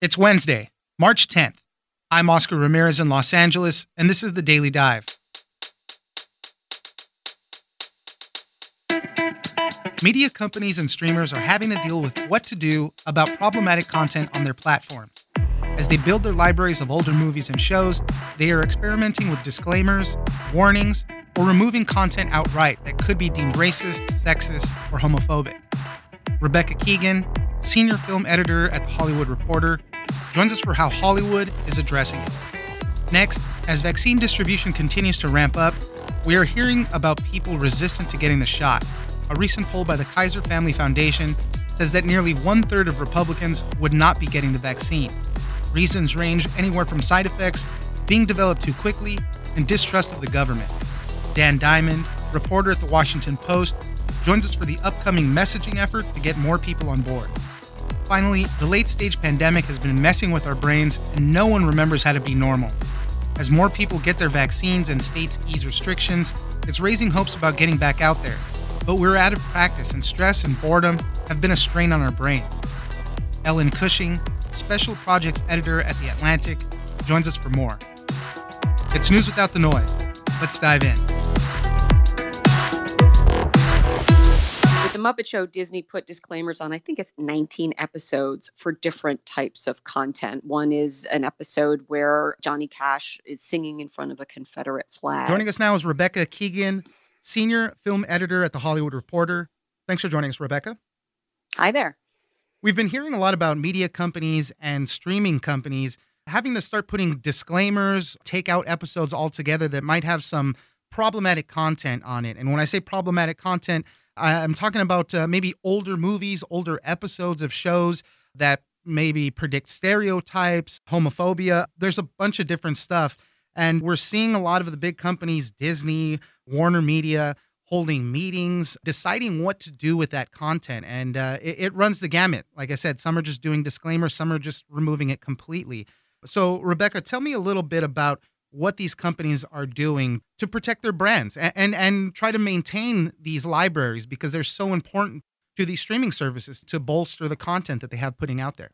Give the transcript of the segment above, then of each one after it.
It's Wednesday, March 10th. I'm Oscar Ramirez in Los Angeles, and this is the Daily Dive. Media companies and streamers are having to deal with what to do about problematic content on their platforms. As they build their libraries of older movies and shows, they are experimenting with disclaimers, warnings, or removing content outright that could be deemed racist, sexist, or homophobic. Rebecca Keegan, senior film editor at The Hollywood Reporter, joins us for how Hollywood is addressing it. Next, as vaccine distribution continues to ramp up, we are hearing about people resistant to getting the shot. A recent poll by the Kaiser Family Foundation says that nearly one third of Republicans would not be getting the vaccine. Reasons range anywhere from side effects, being developed too quickly, and distrust of the government. Dan Diamond, reporter at the Washington Post, joins us for the upcoming messaging effort to get more people on board. Finally, the late stage pandemic has been messing with our brains, and no one remembers how to be normal. As more people get their vaccines and states ease restrictions, it's raising hopes about getting back out there. But we're out of practice, and stress and boredom have been a strain on our brains. Ellen Cushing, special projects editor at The Atlantic, joins us for more. It's news without the noise. Let's dive in. The Muppet Show, Disney put disclaimers on, I think it's 19 episodes for different types of content. One is an episode where Johnny Cash is singing in front of a Confederate flag. Joining us now is Rebecca Keegan, senior film editor at The Hollywood Reporter. Thanks for joining us, Rebecca. Hi there. We've been hearing a lot about media companies and streaming companies having to start putting disclaimers, take out episodes altogether that might have some problematic content on it. And when I say problematic content, I'm talking about uh, maybe older movies, older episodes of shows that maybe predict stereotypes, homophobia. There's a bunch of different stuff. And we're seeing a lot of the big companies, Disney, Warner Media, holding meetings, deciding what to do with that content. And uh, it, it runs the gamut. Like I said, some are just doing disclaimers, some are just removing it completely. So, Rebecca, tell me a little bit about what these companies are doing to protect their brands and, and, and try to maintain these libraries because they're so important to these streaming services to bolster the content that they have putting out there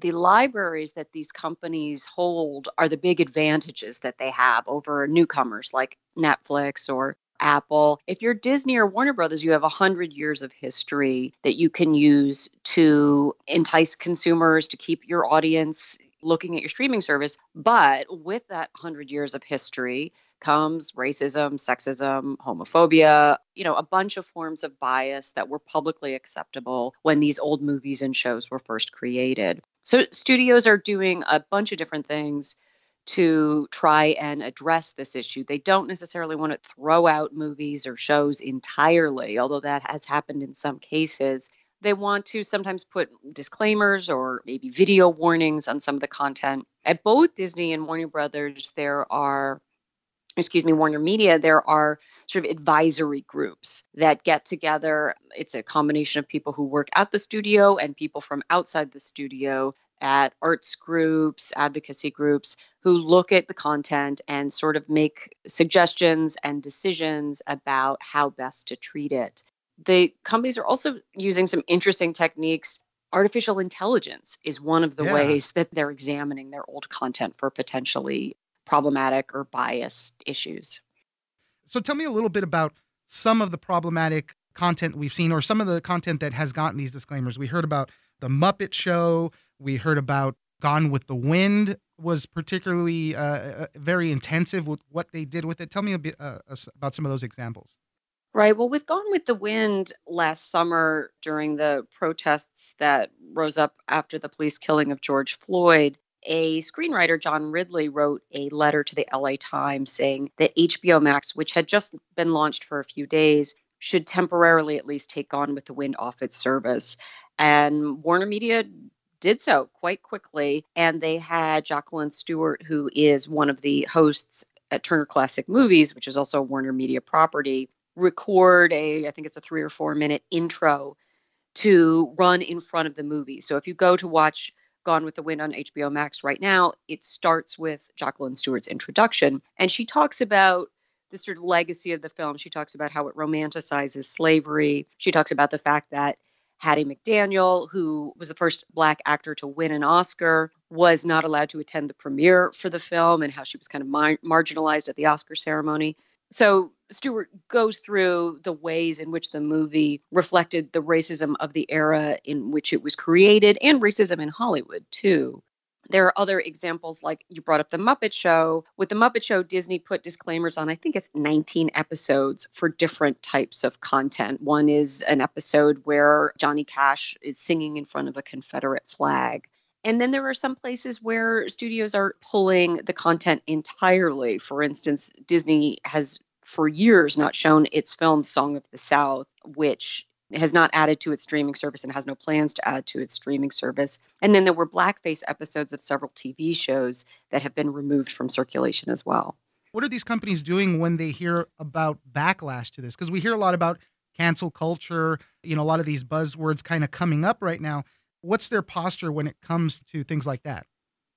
the libraries that these companies hold are the big advantages that they have over newcomers like Netflix or Apple. If you're Disney or Warner Brothers, you have 100 years of history that you can use to entice consumers to keep your audience looking at your streaming service. But with that 100 years of history comes racism, sexism, homophobia, you know, a bunch of forms of bias that were publicly acceptable when these old movies and shows were first created. So studios are doing a bunch of different things to try and address this issue. They don't necessarily want to throw out movies or shows entirely, although that has happened in some cases. They want to sometimes put disclaimers or maybe video warnings on some of the content. At both Disney and Warner Brothers, there are excuse me, Warner Media, there are sort of advisory groups that get together. It's a combination of people who work at the studio and people from outside the studio at arts groups, advocacy groups who look at the content and sort of make suggestions and decisions about how best to treat it the companies are also using some interesting techniques. Artificial intelligence is one of the yeah. ways that they're examining their old content for potentially problematic or biased issues. So tell me a little bit about some of the problematic content we've seen or some of the content that has gotten these disclaimers. We heard about the Muppet Show, we heard about Gone with the Wind was particularly uh, uh very intensive with what they did with it. Tell me a bit uh, about some of those examples. Right. Well, with Gone with the Wind last summer during the protests that rose up after the police killing of George Floyd, a screenwriter, John Ridley, wrote a letter to the LA Times saying that HBO Max, which had just been launched for a few days, should temporarily at least take Gone with the Wind off its service. And Warner Media did so quite quickly. And they had Jacqueline Stewart, who is one of the hosts at Turner Classic Movies, which is also a Warner Media property, record a, I think it's a three or four minute intro to run in front of the movie. So if you go to watch Gone with the Wind on HBO Max right now, it starts with Jacqueline Stewart's introduction. And she talks about the sort of legacy of the film. She talks about how it romanticizes slavery. She talks about the fact that Hattie McDaniel, who was the first black actor to win an Oscar, was not allowed to attend the premiere for the film and how she was kind of mar- marginalized at the Oscar ceremony. So Stewart goes through the ways in which the movie reflected the racism of the era in which it was created and racism in Hollywood, too. There are other examples, like you brought up The Muppet Show. With The Muppet Show, Disney put disclaimers on, I think it's 19 episodes for different types of content. One is an episode where Johnny Cash is singing in front of a Confederate flag. And then there are some places where studios are pulling the content entirely. For instance, Disney has for years not shown its film Song of the South, which has not added to its streaming service and has no plans to add to its streaming service. And then there were blackface episodes of several TV shows that have been removed from circulation as well. What are these companies doing when they hear about backlash to this? Because we hear a lot about cancel culture, you know, a lot of these buzzwords kind of coming up right now. What's their posture when it comes to things like that?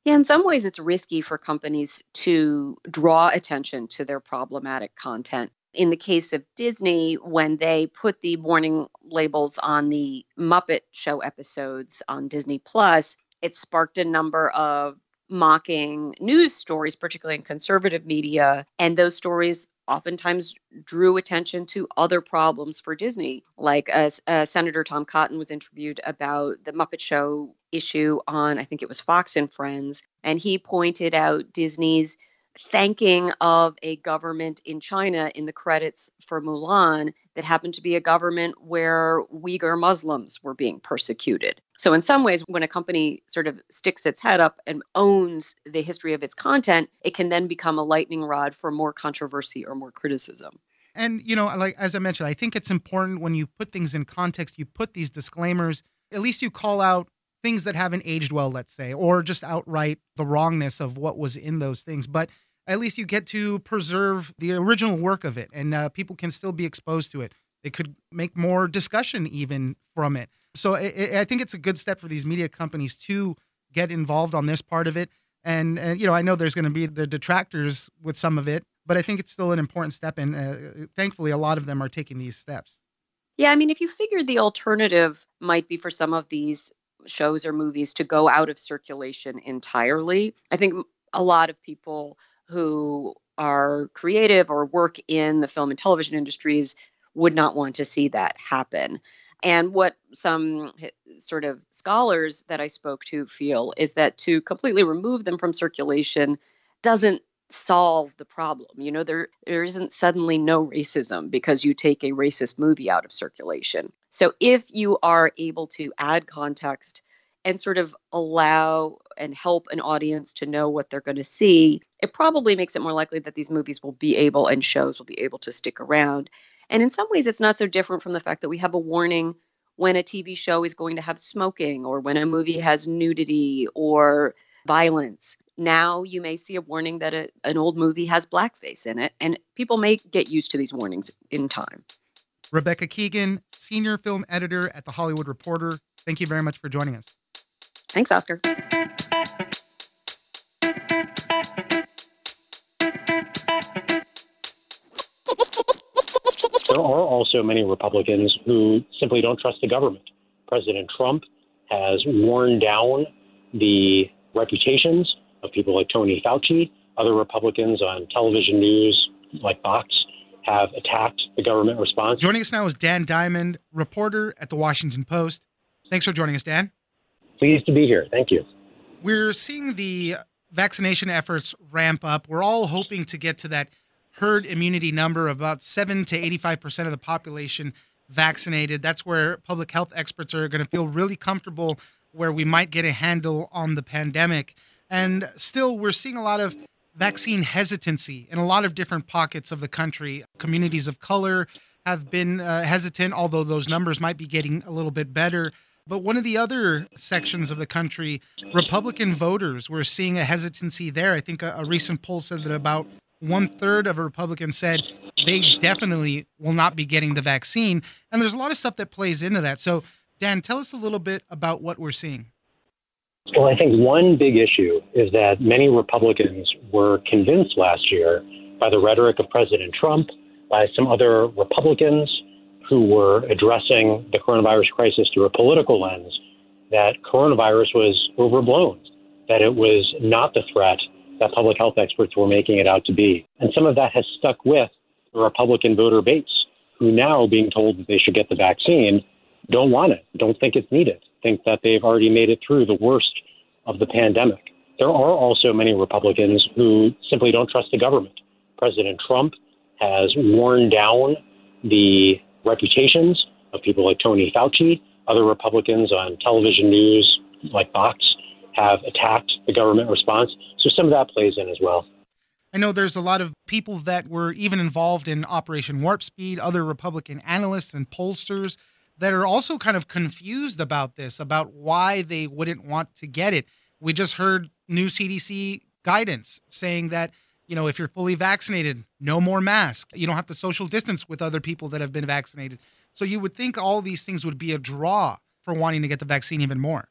Yeah, in some ways, it's risky for companies to draw attention to their problematic content in the case of Disney, when they put the warning labels on the Muppet Show episodes on Disney Plus, it sparked a number of mocking news stories, particularly in conservative media. And those stories oftentimes drew attention to other problems for Disney. Like uh, uh, Senator Tom Cotton was interviewed about the Muppet Show issue on, I think it was Fox and Friends. And he pointed out Disney's thanking of a government in China in the credits for Mulan that happened to be a government where Uyghur Muslims were being persecuted. So, in some ways, when a company sort of sticks its head up and owns the history of its content, it can then become a lightning rod for more controversy or more criticism. And, you know, like as I mentioned, I think it's important when you put things in context, you put these disclaimers, at least you call out things that haven't aged well, let's say, or just outright the wrongness of what was in those things. But at least you get to preserve the original work of it, and uh, people can still be exposed to it. They could make more discussion even from it. So I, I think it's a good step for these media companies to get involved on this part of it. And, and you know, I know there's going to be the detractors with some of it, but I think it's still an important step. And uh, thankfully, a lot of them are taking these steps. Yeah, I mean, if you figure the alternative might be for some of these shows or movies to go out of circulation entirely, I think a lot of people who are creative or work in the film and television industries would not want to see that happen. And what some sort of scholars that I spoke to feel is that to completely remove them from circulation doesn't solve the problem. You know, there there isn't suddenly no racism because you take a racist movie out of circulation. So if you are able to add context and sort of allow and help an audience to know what they're going to see, it probably makes it more likely that these movies will be able and shows will be able to stick around. And in some ways, it's not so different from the fact that we have a warning when a TV show is going to have smoking or when a movie has nudity or violence. Now you may see a warning that a, an old movie has blackface in it, and people may get used to these warnings in time. Rebecca Keegan, senior film editor at The Hollywood Reporter, thank you very much for joining us. Thanks, Oscar. There are also many Republicans who simply don't trust the government. President Trump has worn down the reputations of people like Tony Fauci. Other Republicans on television news like Fox have attacked the government response. Joining us now is Dan Diamond, reporter at the Washington Post. Thanks for joining us, Dan pleased to be here. Thank you. We're seeing the vaccination efforts ramp up. We're all hoping to get to that herd immunity number of about 7 to 85% of the population vaccinated. That's where public health experts are going to feel really comfortable where we might get a handle on the pandemic. And still, we're seeing a lot of vaccine hesitancy in a lot of different pockets of the country. Communities of color have been uh, hesitant, although those numbers might be getting a little bit better. But one of the other sections of the country, Republican voters, we're seeing a hesitancy there. I think a, a recent poll said that about one third of Republicans said they definitely will not be getting the vaccine. And there's a lot of stuff that plays into that. So, Dan, tell us a little bit about what we're seeing. Well, I think one big issue is that many Republicans were convinced last year by the rhetoric of President Trump, by some other Republicans who were addressing the coronavirus crisis through a political lens that coronavirus was overblown, that it was not the threat that public health experts were making it out to be. And some of that has stuck with the Republican voter base, who now, being told that they should get the vaccine, don't want it, don't think it's needed, think that they've already made it through the worst of the pandemic. There are also many Republicans who simply don't trust the government. President Trump has worn down the reputations of people like Tony Fauci. Other Republicans on television news like Fox have attacked the government response. So some of that plays in as well. I know there's a lot of people that were even involved in Operation Warp Speed, other Republican analysts and pollsters that are also kind of confused about this, about why they wouldn't want to get it. We just heard new CDC guidance saying that, you know, if you're fully vaccinated, no more mask. You don't have to social distance with other people that have been vaccinated. So you would think all these things would be a draw for wanting to get the vaccine even more.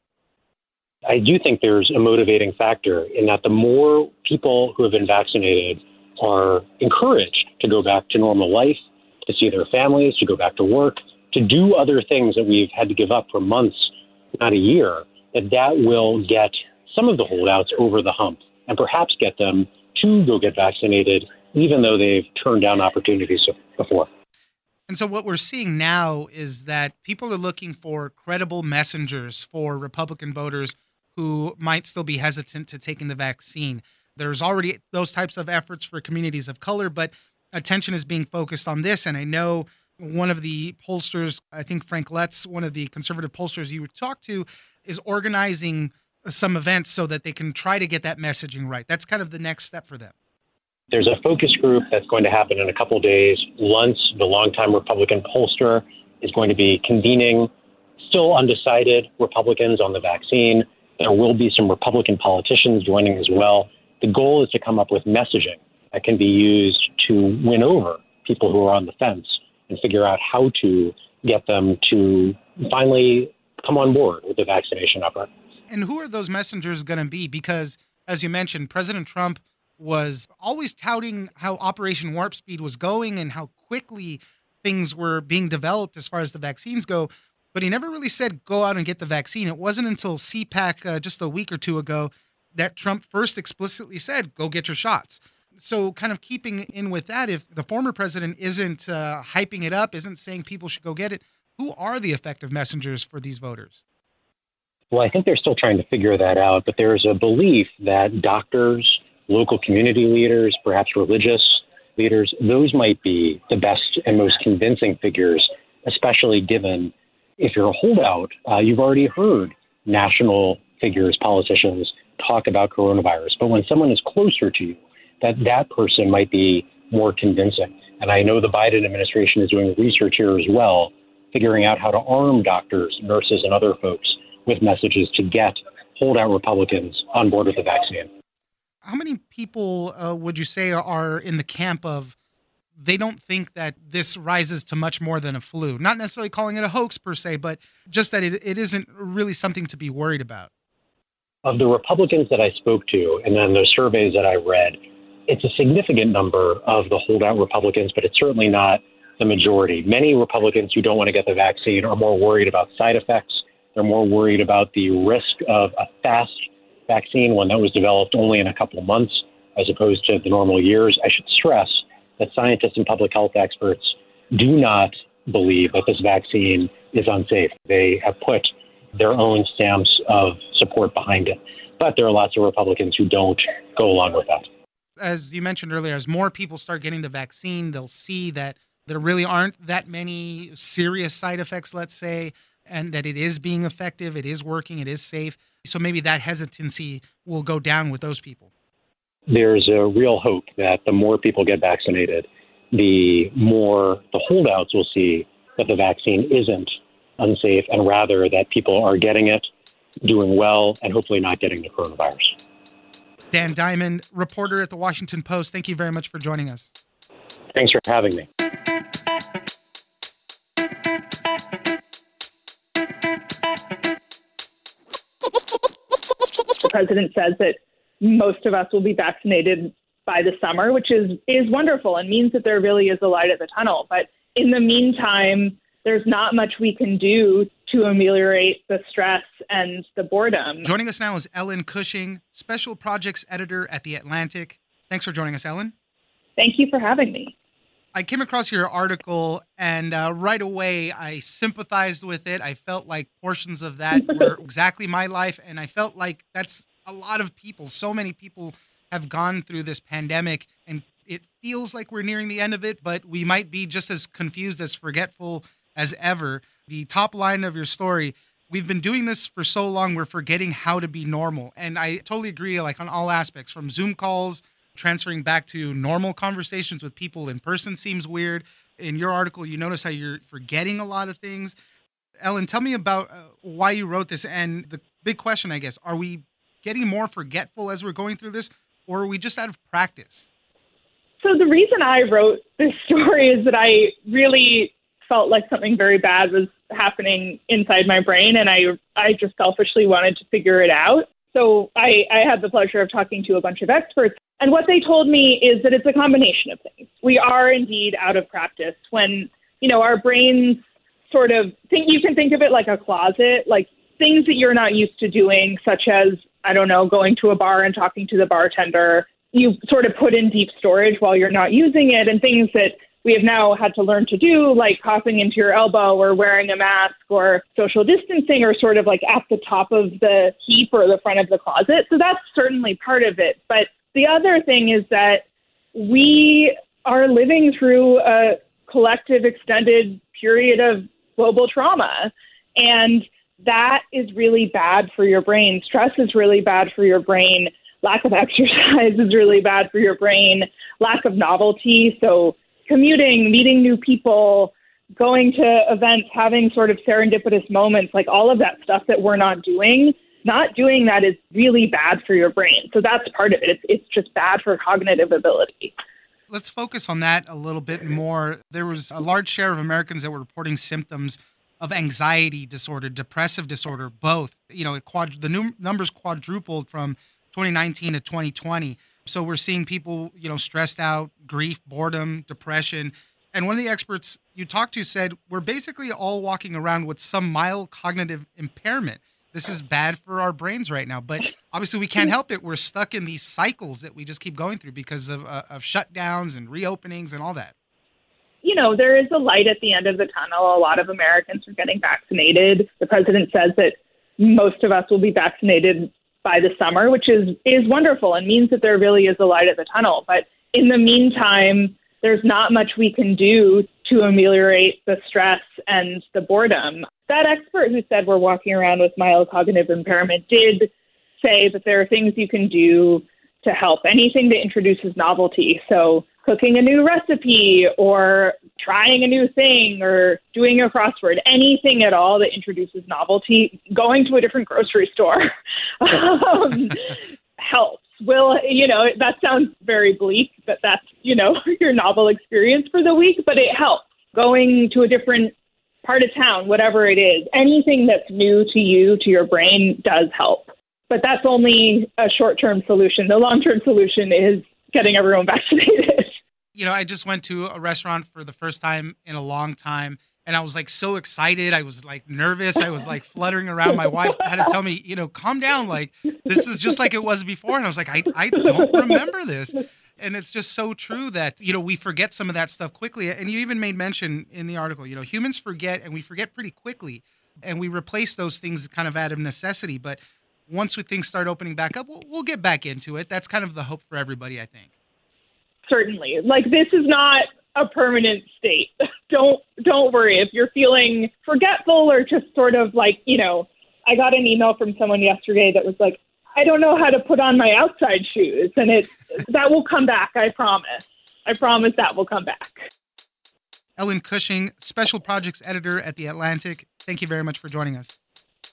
I do think there's a motivating factor in that the more people who have been vaccinated are encouraged to go back to normal life, to see their families, to go back to work, to do other things that we've had to give up for months, not a year, that that will get some of the holdouts over the hump and perhaps get them to go get vaccinated, even though they've turned down opportunities before. And so, what we're seeing now is that people are looking for credible messengers for Republican voters who might still be hesitant to taking the vaccine. There's already those types of efforts for communities of color, but attention is being focused on this. And I know one of the pollsters, I think Frank Luntz, one of the conservative pollsters you talked to, is organizing some events so that they can try to get that messaging right. That's kind of the next step for them. There's a focus group that's going to happen in a couple days. Luntz, the longtime Republican pollster, is going to be convening still undecided Republicans on the vaccine. There will be some Republican politicians joining as well. The goal is to come up with messaging that can be used to win over people who are on the fence and figure out how to get them to finally come on board with the vaccination effort. And who are those messengers going to be? Because, as you mentioned, President Trump was always touting how Operation Warp Speed was going and how quickly things were being developed as far as the vaccines go but he never really said go out and get the vaccine. It wasn't until CPAC uh, just a week or two ago that Trump first explicitly said go get your shots. So, kind of keeping in with that, if the former president isn't uh, hyping it up, isn't saying people should go get it, who are the effective messengers for these voters? Well, I think they're still trying to figure that out, but there's a belief that doctors, local community leaders, perhaps religious leaders, those might be the best and most convincing figures, especially given if you're a holdout, uh, you've already heard national figures, politicians talk about coronavirus. But when someone is closer to you, that that person might be more convincing. And I know the Biden administration is doing research here as well, figuring out how to arm doctors, nurses, and other folks with messages to get holdout Republicans on board with the vaccine. How many people uh, would you say are in the camp of they don't think that this rises to much more than a flu. Not necessarily calling it a hoax per se, but just that it, it isn't really something to be worried about. Of the Republicans that I spoke to, and then the surveys that I read, it's a significant number of the holdout Republicans, but it's certainly not the majority. Many Republicans who don't want to get the vaccine are more worried about side effects. They're more worried about the risk of a fast vaccine, one that was developed only in a couple of months, as opposed to the normal years. I should stress that scientists and public health experts do not believe that this vaccine is unsafe. They have put their own stamps of support behind it. But there are lots of Republicans who don't go along with that. As you mentioned earlier, as more people start getting the vaccine, they'll see that there really aren't that many serious side effects, let's say, and that it is being effective, it is working, it is safe. So maybe that hesitancy will go down with those people there's a real hope that the more people get vaccinated, the more the holdouts will see that the vaccine isn't unsafe and rather that people are getting it, doing well, and hopefully not getting the coronavirus. Dan Diamond, reporter at the Washington Post, thank you very much for joining us. Thanks for having me. The president says that most of us will be vaccinated by the summer, which is is wonderful and means that there really is a light at the tunnel. But in the meantime, there's not much we can do to ameliorate the stress and the boredom. Joining us now is Ellen Cushing, Special Projects Editor at The Atlantic. Thanks for joining us, Ellen. Thank you for having me. I came across your article and uh, right away I sympathized with it. I felt like portions of that were exactly my life. And I felt like that's a lot of people. So many people have gone through this pandemic and it feels like we're nearing the end of it, but we might be just as confused as forgetful as ever. The top line of your story we've been doing this for so long, we're forgetting how to be normal. And I totally agree, like on all aspects from Zoom calls transferring back to normal conversations with people in person seems weird. In your article, you notice how you're forgetting a lot of things. Ellen, tell me about uh, why you wrote this. And the big question, I guess, are we getting more forgetful as we're going through this, or are we just out of practice? So, the reason I wrote this story is that I really felt like something very bad was happening inside my brain, and I, I just selfishly wanted to figure it out. So I, I had the pleasure of talking to a bunch of experts and what they told me is that it's a combination of things. We are indeed out of practice when, you know, our brains sort of think you can think of it like a closet, like things that you're not used to doing, such as, I don't know, going to a bar and talking to the bartender. You sort of put in deep storage while you're not using it, and things that we have now had to learn to do, like coughing into your elbow or wearing a mask or social distancing, or sort of like at the top of the heap or the front of the closet. So that's certainly part of it. But the other thing is that we are living through a collective extended period of global trauma. And that is really bad for your brain. Stress is really bad for your brain. Lack of exercise is really bad for your brain. Lack of novelty. So, commuting, meeting new people, going to events, having sort of serendipitous moments, like all of that stuff that we're not doing not doing that is really bad for your brain. So that's part of it. It's, it's just bad for cognitive ability. Let's focus on that a little bit more. There was a large share of Americans that were reporting symptoms of anxiety disorder, depressive disorder, both. You know, quad, the num- numbers quadrupled from 2019 to 2020. So we're seeing people, you know, stressed out, grief, boredom, depression. And one of the experts you talked to said we're basically all walking around with some mild cognitive impairment this is bad for our brains right now. But obviously, we can't help it. We're stuck in these cycles that we just keep going through because of, uh, of shutdowns and reopenings and all that. You know, there is a light at the end of the tunnel. A lot of Americans are getting vaccinated. The president says that most of us will be vaccinated by the summer, which is is wonderful and means that there really is a light at the tunnel. But in the meantime, there's not much we can do to ameliorate the stress and the boredom that expert who said we're walking around with mild cognitive impairment did say that there are things you can do to help anything that introduces novelty. So, cooking a new recipe or trying a new thing or doing a crossword, anything at all that introduces novelty, going to a different grocery store um, helps. Will, you know, that sounds very bleak, but that's, you know, your novel experience for the week, but it helps. Going to a different part of town, whatever it is, anything that's new to you, to your brain, does help. But that's only a short term solution. The long term solution is getting everyone vaccinated. You know, I just went to a restaurant for the first time in a long time. And I was like so excited. I was like nervous. I was like fluttering around. My wife had to tell me, you know, calm down. Like, this is just like it was before. And I was like, I, I don't remember this and it's just so true that you know we forget some of that stuff quickly and you even made mention in the article you know humans forget and we forget pretty quickly and we replace those things kind of out of necessity but once we things start opening back up we'll, we'll get back into it that's kind of the hope for everybody i think certainly like this is not a permanent state don't don't worry if you're feeling forgetful or just sort of like you know i got an email from someone yesterday that was like I don't know how to put on my outside shoes, and it that will come back. I promise. I promise that will come back. Ellen Cushing, Special Projects Editor at The Atlantic. Thank you very much for joining us.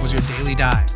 was your Daily Dive.